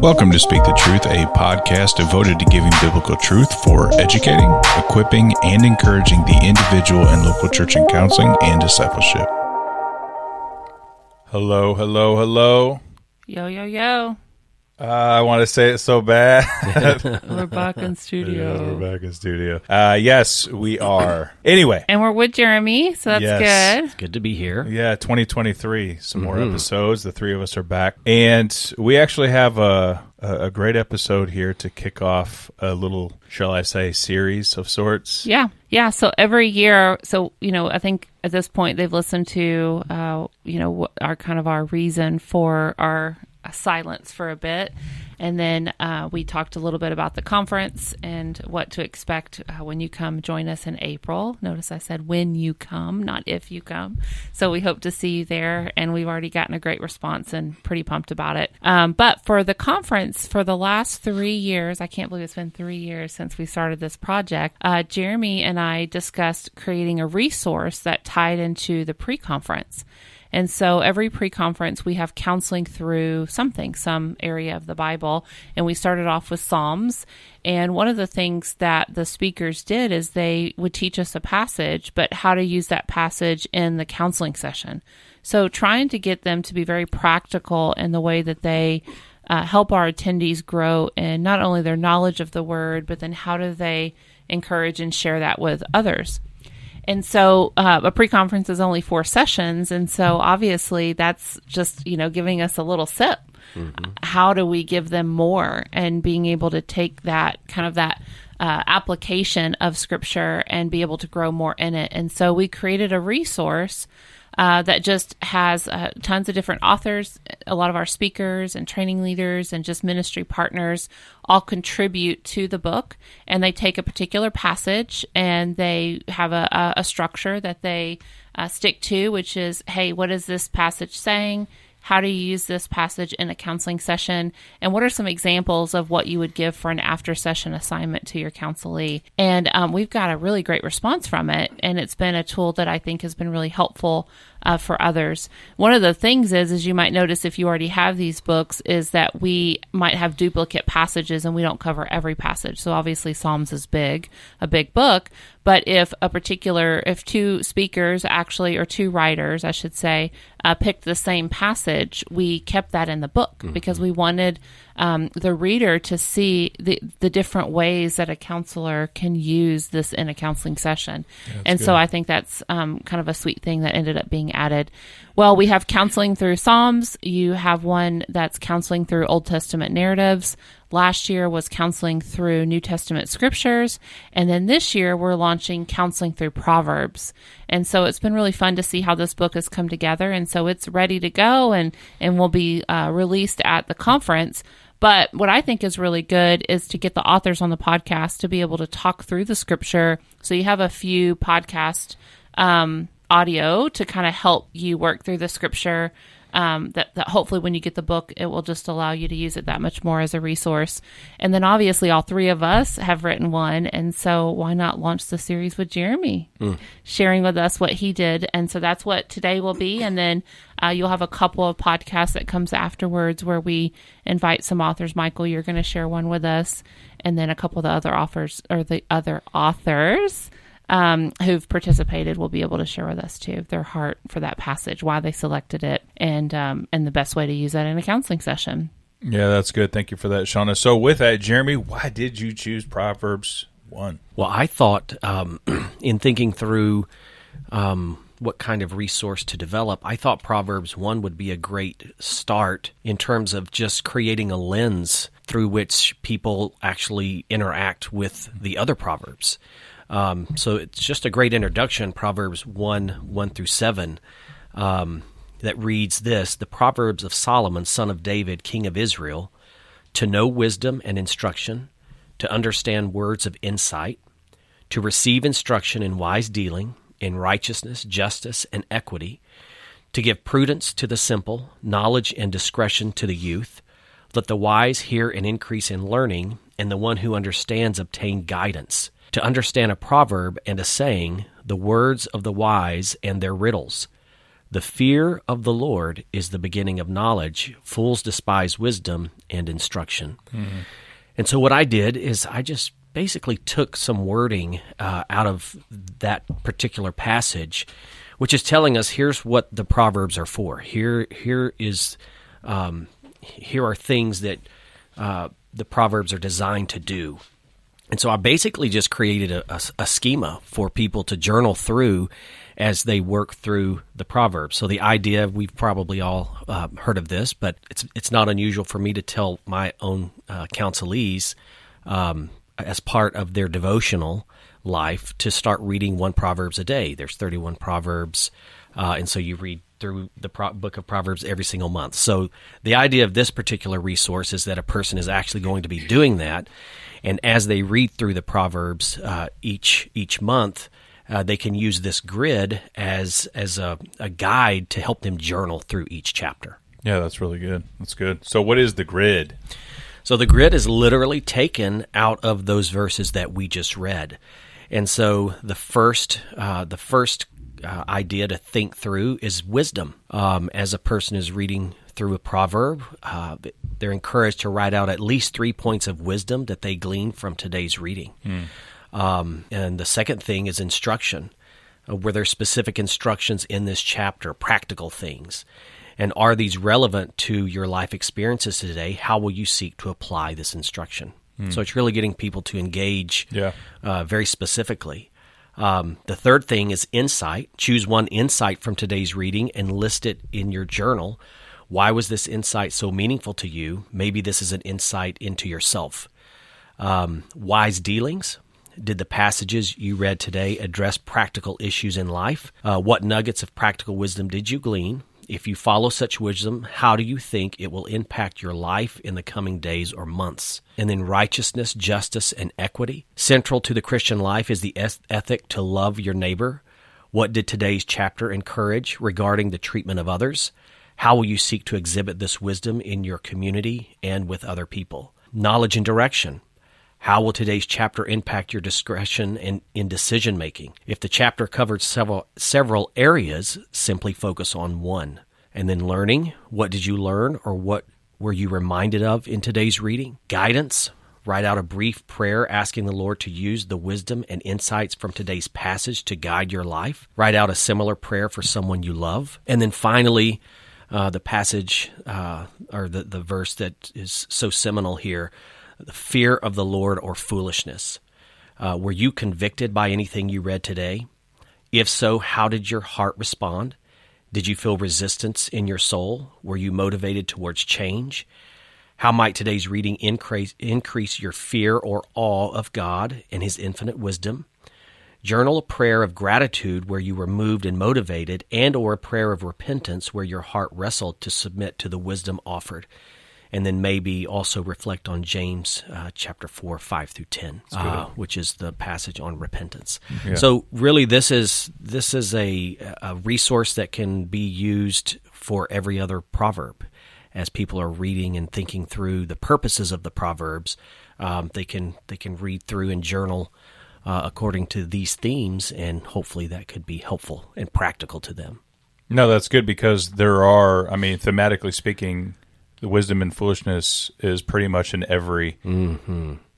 Welcome to Speak the Truth, a podcast devoted to giving biblical truth for educating, equipping, and encouraging the individual and local church in counseling and discipleship. Hello, hello, hello. Yo, yo, yo. Uh, I want to say it so bad. We're back in studio. Yeah, we're back in studio. Uh, yes, we are. Anyway, And we're with Jeremy, so that's Yes. good. Good to be here. yeah, 2023. Some more episodes. The three of us are back, and we actually have a a a great episode here to kick off a little, shall I say, series of sorts. Yeah. Yeah. So every year, so, you know, I think at this point they've listened to, uh, you know, what our kind of our reason for our silence for a bit. And then uh, we talked a little bit about the conference and what to expect uh, when you come join us in April. Notice I said when you come, not if you come. So we hope to see you there. And we've already gotten a great response and pretty pumped about it. Um, but for the conference, for the last three years, I can't believe it's been three years since we started this project. Uh, Jeremy and I discussed creating a resource that tied into the pre conference. And so every pre conference, we have counseling through something, some area of the Bible. And we started off with Psalms. And one of the things that the speakers did is they would teach us a passage, but how to use that passage in the counseling session. So trying to get them to be very practical in the way that they uh, help our attendees grow in not only their knowledge of the word, but then how do they encourage and share that with others. And so uh, a pre-conference is only four sessions, and so obviously that's just you know giving us a little sip. How do we give them more and being able to take that kind of that uh, application of scripture and be able to grow more in it? And so we created a resource uh, that just has uh, tons of different authors. A lot of our speakers and training leaders and just ministry partners all contribute to the book, and they take a particular passage and they have a, a, structure that they uh, stick to, which is, hey, what is this passage saying? How do you use this passage in a counseling session? And what are some examples of what you would give for an after session assignment to your counselee? And um, we've got a really great response from it. And it's been a tool that I think has been really helpful uh, for others. One of the things is, as you might notice if you already have these books, is that we might have duplicate passages and we don't cover every passage. So obviously, Psalms is big, a big book. But if a particular, if two speakers actually, or two writers, I should say, uh, picked the same passage, we kept that in the book because we wanted um, the reader to see the the different ways that a counselor can use this in a counseling session. and so I think that's um, kind of a sweet thing that ended up being added. Well, we have counseling through Psalms. You have one that's counseling through Old Testament narratives. Last year was counseling through New Testament scriptures. And then this year we're launching counseling through Proverbs. And so it's been really fun to see how this book has come together. And so it's ready to go and, and will be uh, released at the conference. But what I think is really good is to get the authors on the podcast to be able to talk through the scripture. So you have a few podcast um, audio to kind of help you work through the scripture. Um, that, that hopefully when you get the book, it will just allow you to use it that much more as a resource. And then obviously, all three of us have written one. And so, why not launch the series with Jeremy, sharing with us what he did? And so, that's what today will be. And then uh, you'll have a couple of podcasts that comes afterwards where we invite some authors. Michael, you're going to share one with us, and then a couple of the other authors or the other authors um, who've participated will be able to share with us too their heart for that passage, why they selected it, and um, and the best way to use that in a counseling session. Yeah, that's good. Thank you for that, Shauna. So, with that, Jeremy, why did you choose Proverbs 1? Well, I thought um, in thinking through um, what kind of resource to develop, I thought Proverbs 1 would be a great start in terms of just creating a lens through which people actually interact with the other Proverbs. Um, so it's just a great introduction, Proverbs 1 1 through 7. Um, that reads this The Proverbs of Solomon, son of David, king of Israel, to know wisdom and instruction, to understand words of insight, to receive instruction in wise dealing, in righteousness, justice, and equity, to give prudence to the simple, knowledge and discretion to the youth. Let the wise hear an increase in learning, and the one who understands obtain guidance. To understand a proverb and a saying, the words of the wise and their riddles. The fear of the Lord is the beginning of knowledge. Fools despise wisdom and instruction. And so, what I did is I just basically took some wording uh, out of that particular passage, which is telling us here's what the proverbs are for. Here, here is, um, here are things that uh, the proverbs are designed to do. And so I basically just created a, a, a schema for people to journal through as they work through the proverbs. So the idea we've probably all uh, heard of this, but it's it's not unusual for me to tell my own uh, counselees um, as part of their devotional life to start reading one proverbs a day. There's 31 proverbs, uh, and so you read through the pro- book of proverbs every single month. So the idea of this particular resource is that a person is actually going to be doing that, and as they read through the proverbs uh, each each month. Uh, they can use this grid as as a, a guide to help them journal through each chapter. Yeah, that's really good. That's good. So, what is the grid? So the grid is literally taken out of those verses that we just read, and so the first uh, the first uh, idea to think through is wisdom. Um, as a person is reading through a proverb, uh, they're encouraged to write out at least three points of wisdom that they glean from today's reading. Um, and the second thing is instruction. Uh, were there specific instructions in this chapter, practical things? And are these relevant to your life experiences today? How will you seek to apply this instruction? So it's really getting people to engage Yeah. uh, very specifically. Um, the third thing is insight. Choose one insight from today's reading and list it in your journal. Why was this insight so meaningful to you? Maybe this is an insight into yourself. Um, wise dealings. Did the passages you read today address practical issues in life? Uh, what nuggets of practical wisdom did you glean? If you follow such wisdom, how do you think it will impact your life in the coming days or months? And then righteousness, justice, and equity. Central to the Christian life is the ethic to love your neighbor. What did today's chapter encourage regarding the treatment of others? How will you seek to exhibit this wisdom in your community and with other people? Knowledge and direction. How will today's chapter impact your discretion and in decision making? If the chapter covered several several areas, simply focus on one. And then learning, what did you learn or what were you reminded of in today's reading? Guidance, write out a brief prayer asking the Lord to use the wisdom and insights from today's passage to guide your life. Write out a similar prayer for someone you love. And then finally, uh, the passage uh, or the, the verse that is so seminal here the fear of the Lord or foolishness. Uh, were you convicted by anything you read today? If so, how did your heart respond? Did you feel resistance in your soul? Were you motivated towards change? How might today's reading increase, increase your fear or awe of God and His infinite wisdom? Journal a prayer of gratitude where you were moved and motivated, and or a prayer of repentance where your heart wrestled to submit to the wisdom offered. And then maybe also reflect on James uh, chapter 4, 5 through 10, uh, which is the passage on repentance. So really this is this is a, a resource that can be used for every other proverb as people are reading and thinking through the purposes of the proverbs, um, they can they can read through and journal uh, according to these themes, and hopefully that could be helpful and practical to them. No, that's good because there are, I mean, thematically speaking, the wisdom and foolishness is pretty much in every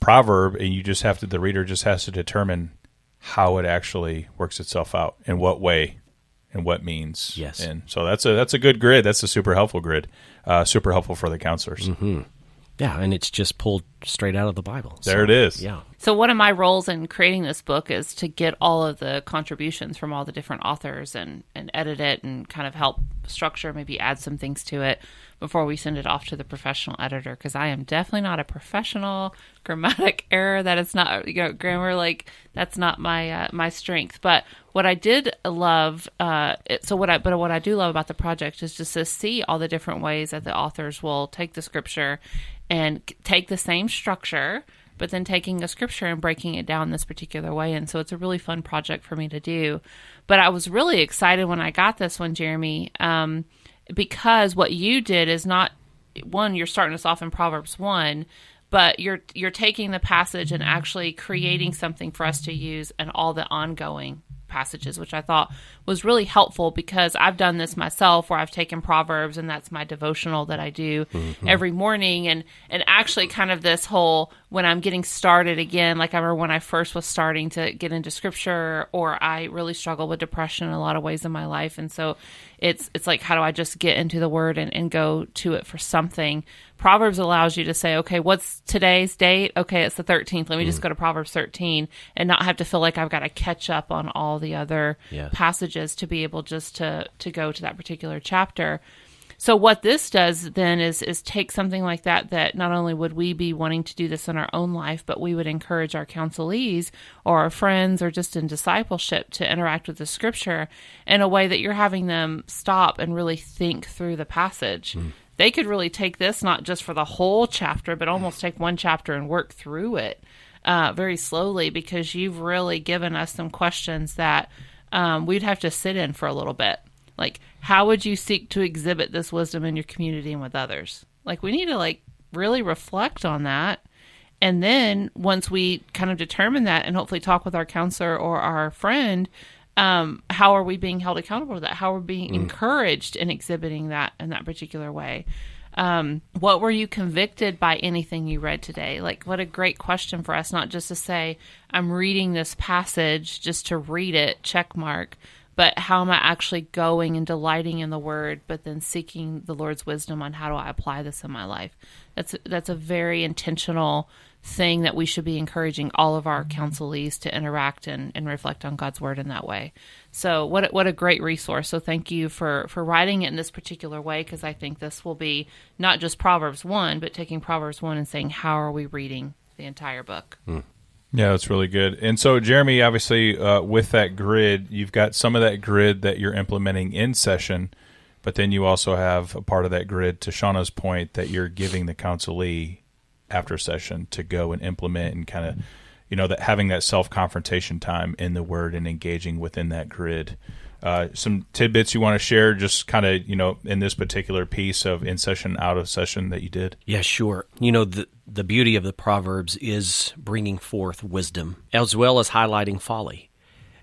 proverb, and you just have to, the reader just has to determine how it actually works itself out, in what way, and what means. Yes. And so that's a that's a good grid. That's a super helpful grid. Uh, super helpful for the counselors. Yeah, and it's just pulled straight out of the Bible. There So, it is. Yeah. So one of my roles in creating this book is to get all of the contributions from all the different authors and and edit it and kind of help structure, maybe add some things to it before we send it off to the professional editor because I am definitely not a professional grammatic error that is not you know grammar like that's not my uh, my strength. But what I did love uh it, so what I but what I do love about the project is just to see all the different ways that the authors will take the scripture and take the same structure but then taking a scripture and breaking it down this particular way. And so it's a really fun project for me to do. But I was really excited when I got this one, Jeremy, um, because what you did is not one, you're starting us off in Proverbs 1. But you're you're taking the passage and actually creating something for us to use and all the ongoing passages, which I thought was really helpful because I've done this myself where I've taken Proverbs and that's my devotional that I do mm-hmm. every morning. And, and actually, kind of this whole when I'm getting started again, like I remember when I first was starting to get into scripture, or I really struggle with depression in a lot of ways in my life. And so it's it's like how do I just get into the word and, and go to it for something. Proverbs allows you to say, okay, what's today's date? Okay, it's the 13th. Let me mm. just go to Proverbs 13 and not have to feel like I've got to catch up on all the other passages to be able just to to go to that particular chapter. So what this does then is is take something like that that not only would we be wanting to do this in our own life, but we would encourage our counselees or our friends or just in discipleship to interact with the scripture in a way that you're having them stop and really think through the passage. Mm. They could really take this not just for the whole chapter, but almost take one chapter and work through it uh, very slowly because you've really given us some questions that um, we'd have to sit in for a little bit. Like, how would you seek to exhibit this wisdom in your community and with others? Like, we need to like really reflect on that. And then once we kind of determine that and hopefully talk with our counselor or our friend, um, how are we being held accountable to that? How are we being mm. encouraged in exhibiting that in that particular way? Um, what were you convicted by anything you read today? Like, what a great question for us, not just to say, I'm reading this passage just to read it, check mark, but how am I actually going and delighting in the word, but then seeking the Lord's wisdom on how do I apply this in my life? That's that's a very intentional thing that we should be encouraging all of our counselees to interact and, and reflect on God's word in that way. So what a, what a great resource. So thank you for for writing it in this particular way because I think this will be not just Proverbs 1 but taking Proverbs 1 and saying how are we reading the entire book. Mm. Yeah, that's really good. And so, Jeremy, obviously, uh, with that grid, you've got some of that grid that you're implementing in session, but then you also have a part of that grid, to Shauna's point, that you're giving the counselee after session to go and implement and kind of, you know, that having that self confrontation time in the word and engaging within that grid. Uh, some tidbits you want to share, just kind of, you know, in this particular piece of in session, out of session that you did? Yeah, sure. You know, the, the beauty of the Proverbs is bringing forth wisdom as well as highlighting folly.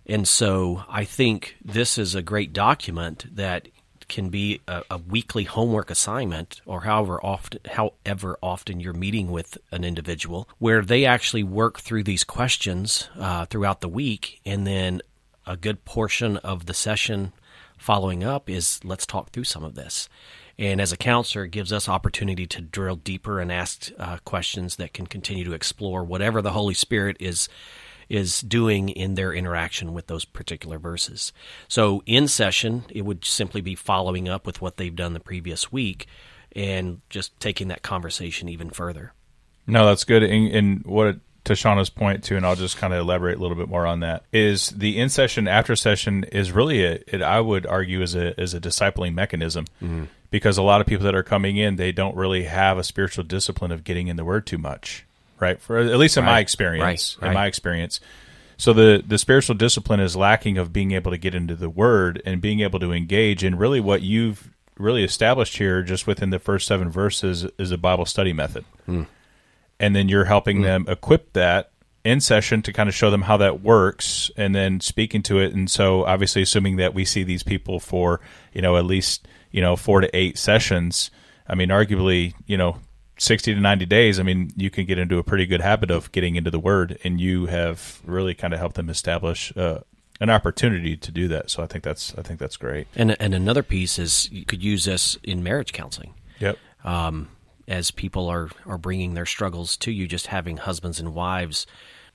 And so I think this is a great document that can be a, a, weekly homework assignment or however often however often you're meeting with an individual where they actually work through these questions uh, throughout the week. And then a good portion of the session following up is let's talk through some of this. And as a counselor it gives us opportunity to drill deeper and ask uh, questions that can continue to explore whatever the holy spirit is is doing in their interaction with those particular verses. So in session, it would simply be following up with what they've done the previous week and just taking that conversation even further. No, that's good. And, and what to Shauna's point too, and I'll just kind of elaborate a little bit more on that. Is the in session after session is really a, it, I would argue is a is a discipling mechanism mm-hmm. because a lot of people that are coming in they don't really have a spiritual discipline of getting in the word too much right? For at least in right. my experience, right. in my experience. So the the spiritual discipline is lacking of being able to get into the Word and being able to engage. And really, what you've really established here, just within the first seven verses, is a Bible study method. Mm. And then you're helping mm. them equip that in session to kind of show them how that works, and then speaking to it. And so, obviously, assuming that we see these people for you know at least you know four to eight sessions. I mean, arguably, you know, 60 to 90 days, I mean, you can get into a pretty good habit of getting into the word, and you have really kind of helped them establish uh, an opportunity to do that. So I think that's I think that's great. And and another piece is you could use this in marriage counseling. Yep. Um, as people are are bringing their struggles to you, just having husbands and wives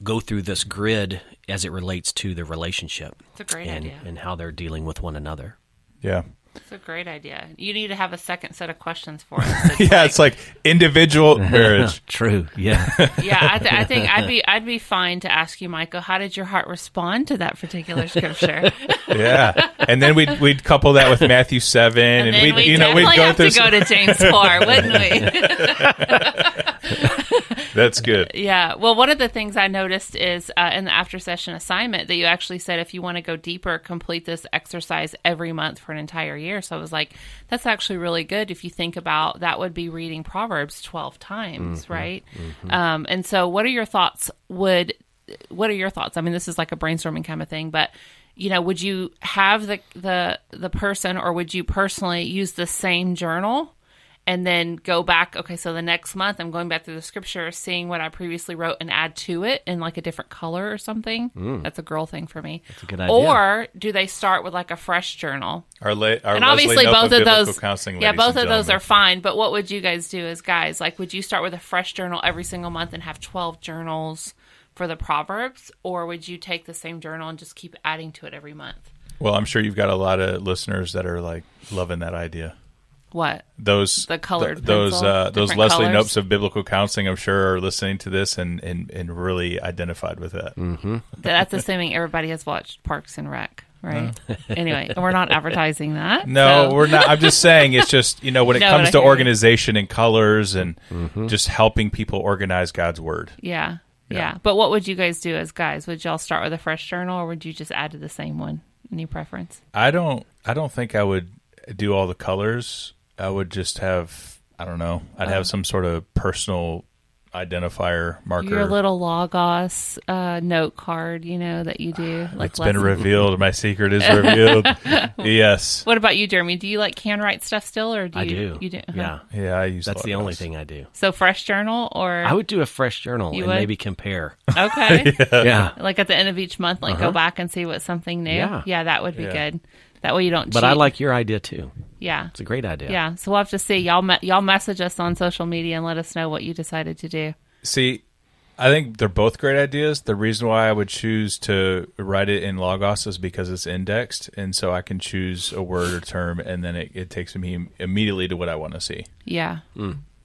go through this grid as it relates to the relationship. It's a great and, idea. And how they're dealing with one another. Yeah. It's a great idea. You need to have a second set of questions for us. It's yeah, like, it's like individual marriage. True. Yeah. yeah, I, th- I, think I'd be I'd be fine to ask you, Michael. How did your heart respond to that particular scripture? yeah, and then we'd we'd couple that with Matthew seven, and, and we'd, we'd you know we'd go have through to go to James four, wouldn't we? That's good. Yeah. Well, one of the things I noticed is uh, in the after session assignment that you actually said if you want to go deeper, complete this exercise every month for an entire year. So I was like, that's actually really good. If you think about that, would be reading Proverbs twelve times, mm-hmm. right? Mm-hmm. Um, and so, what are your thoughts? Would what are your thoughts? I mean, this is like a brainstorming kind of thing, but you know, would you have the the the person, or would you personally use the same journal? And then go back. Okay, so the next month I'm going back through the scripture, seeing what I previously wrote and add to it in like a different color or something. Mm. That's a girl thing for me. That's a good idea. Or do they start with like a fresh journal? Our, la- our and obviously both of Biblical those Counseling yeah both of those are fine but what would you guys do as guys like would you start with a fresh journal every single month and have 12 journals for the proverbs or would you take the same journal and just keep adding to it every month Well, I'm sure you've got a lot of listeners that are like loving that idea. What Those The colored th- those pencil, uh, those Leslie colors. Knopes of biblical counseling, I'm sure, are listening to this and and, and really identified with that. Mm. that's assuming everybody has watched parks and rec right anyway we're not advertising that No, so- we're not. I'm just saying it's just you know when it No, comes to hear you. organization and colors and Mm-hmm. just helping people organize God's word. yeah, yeah Yeah. but what would you guys do as guys would y'all start with a fresh journal or would you just add to the same one any preference I don't. I don't think I would do all the colors. I would just have. I don't know. I'd have some sort of personal identifier marker. your little logos uh, note card you know that you do like it's been Leslie- revealed. My secret is revealed. yes. What about you, Jeremy? Do you like handwrite stuff still, or do I you? do. You do. uh-huh. Yeah. Yeah, I use. That's the logos. only thing I do. So fresh journal, or I would do a fresh journal You and would? maybe compare. okay, yeah. like at the end of each month, like go back and see what's something new. Yeah. that would be Yeah. good. That way you don't. But cheat. I like your idea too. Yeah, It's a great idea. yeah. So we'll have to see. Y'all, me- y'all message us on social media and let us know what you decided to do. See, I think they're both great ideas. The reason why I would choose to write it in Logos is because it's indexed, and so I can choose a word or term, and then it, it takes me immediately to what I want to see. Yeah.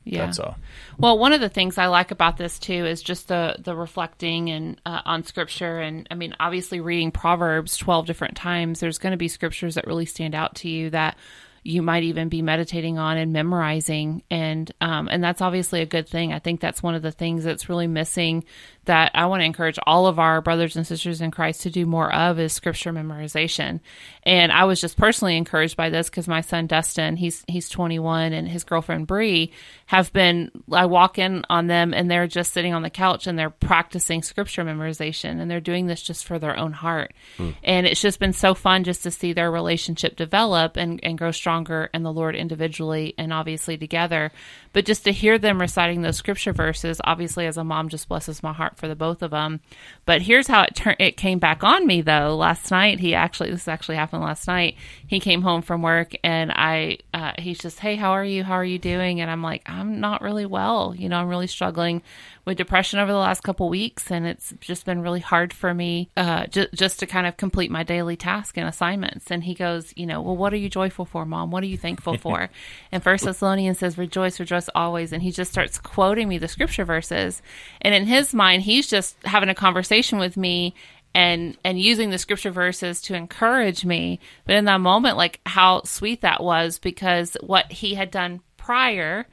Yeah. That's all. Well, one of the things I like about this too is just the the reflecting and uh, on scripture, and I mean, obviously, reading Proverbs twelve different times. There's going to be scriptures that really stand out to you that you might even be meditating on and memorizing, and um, and that's obviously a good thing. I think that's one of the things that's really missing that I want to encourage all of our brothers and sisters in Christ to do more of is scripture memorization. And I was just personally encouraged by this because my son Dustin, he's he's 21, and his girlfriend Bree have been. I walk in on them, and they're just sitting on the couch and they're practicing scripture memorization, and they're doing this just for their own heart. Hmm. And it's just been so fun just to see their relationship develop and and grow stronger, and the Lord individually and obviously together. But just to hear them reciting those scripture verses, obviously as a mom, just blesses my heart for the both of them. But here's how it turned. It came back on me though. Last night, he actually this actually happened last night. He came home from work and I uh, he's just, hey, how are you? How are you doing? And I'm like, I'm not really well. You know, I'm really struggling with depression over the last couple weeks, and it's just been really hard for me uh, ju- just to kind of complete my daily task and assignments. And he goes, you know, well, what are you joyful for, mom? What are you thankful for? and First Thessalonians says, rejoice, rejoice always. And he just starts quoting me the scripture verses, and in his mind, he's just having a conversation with me and and using the scripture verses to encourage me but in that moment like how sweet that was because what he had done prior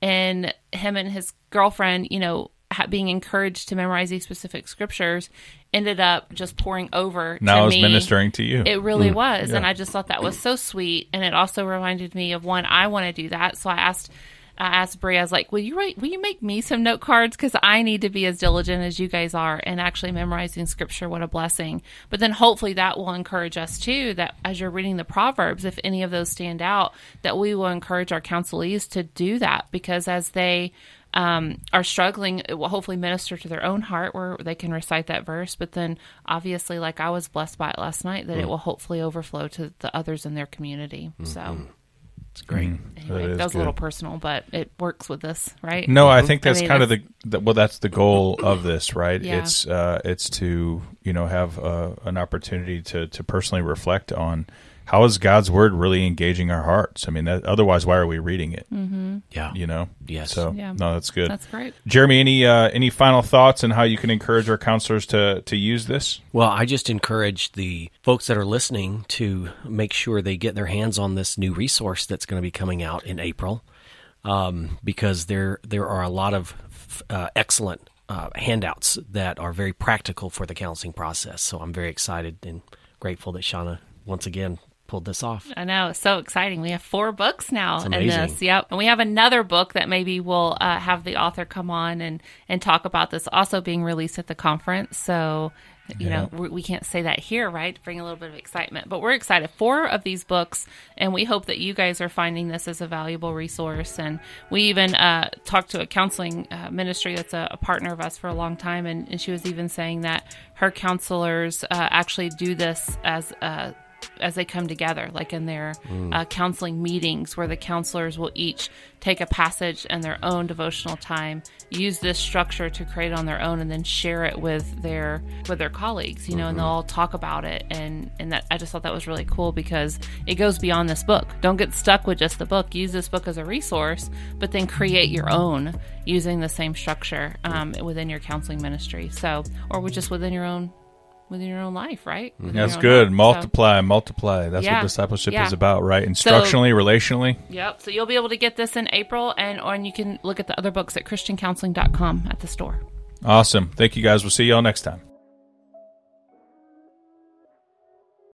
in him and his girlfriend you know being encouraged to memorize these specific scriptures ended up just pouring over Now to I was me. ministering to you. It really mm, was. And I just thought that was so sweet. And it also reminded me of one, I want to do that. So I asked, I asked Brie, I was like, will you write, will you make me some note cards? Cause I need to be as diligent as you guys are and actually memorizing scripture. What a blessing. But then hopefully that will encourage us too, that as you're reading the Proverbs, if any of those stand out, that we will encourage our counselees to do that because as they, um, are struggling, it will hopefully minister to their own heart where they can recite that verse. But then, obviously, like I was blessed by it last night, Mm. that it will hopefully overflow to the others in their community. So, It's great. anyway, That is that was a little personal, but it works with this, right? No, I think I that's mean, kind of the, the well. That's the goal of this, right? Yeah. It's uh, it's to you know have uh, an opportunity to to personally reflect on how is God's word really engaging our hearts. I mean, that, otherwise, why are we reading it? Yeah. You know. Yes. So Mm-hmm. Yeah. no, that's good. That's great. Jeremy, any uh, any final thoughts on how you can encourage our counselors to to use this? Well, I just encourage the folks that are listening to make sure they get their hands on this new resource that's going to be coming out in April, um, because there there are a lot of uh, excellent uh, handouts that are very practical for the counseling process. So I'm very excited and grateful that Shauna once again pulled this off. I know it's so exciting. We have four books now in this. Yep, and we have another book that maybe we'll uh, have the author come on and and talk about this. Also being released at the conference, so you know we, we can't say that here, right? Bring a little bit of excitement, but we're excited. Four of these books, and we hope that you guys are finding this as a valuable resource. And we even uh, talked to a counseling uh, ministry that's a, a partner of us for a long time, and, and she was even saying that her counselors uh, actually do this as a as they come together, like in their uh, counseling meetings, where the counselors will each take a passage and their own devotional time, use this structure to create on their own, and then share it with their with their colleagues. You know, and they'll all talk about it. And and that I just thought that was really cool because it goes beyond this book. Don't get stuck with just the book. Use this book as a resource, but then create your own using the same structure um, within your counseling ministry. So, or with just within your own within your own life, right? Mm-hmm. Within That's good. life. So- Multiply, multiply. That's Yeah. what discipleship Yeah. is about, right? Instructionally, relationally. Yep. So you'll be able to get this in April, and or and you can look at the other books at ChristianCounseling.com at the store. Awesome. Thank you guys. We'll see y'all next time.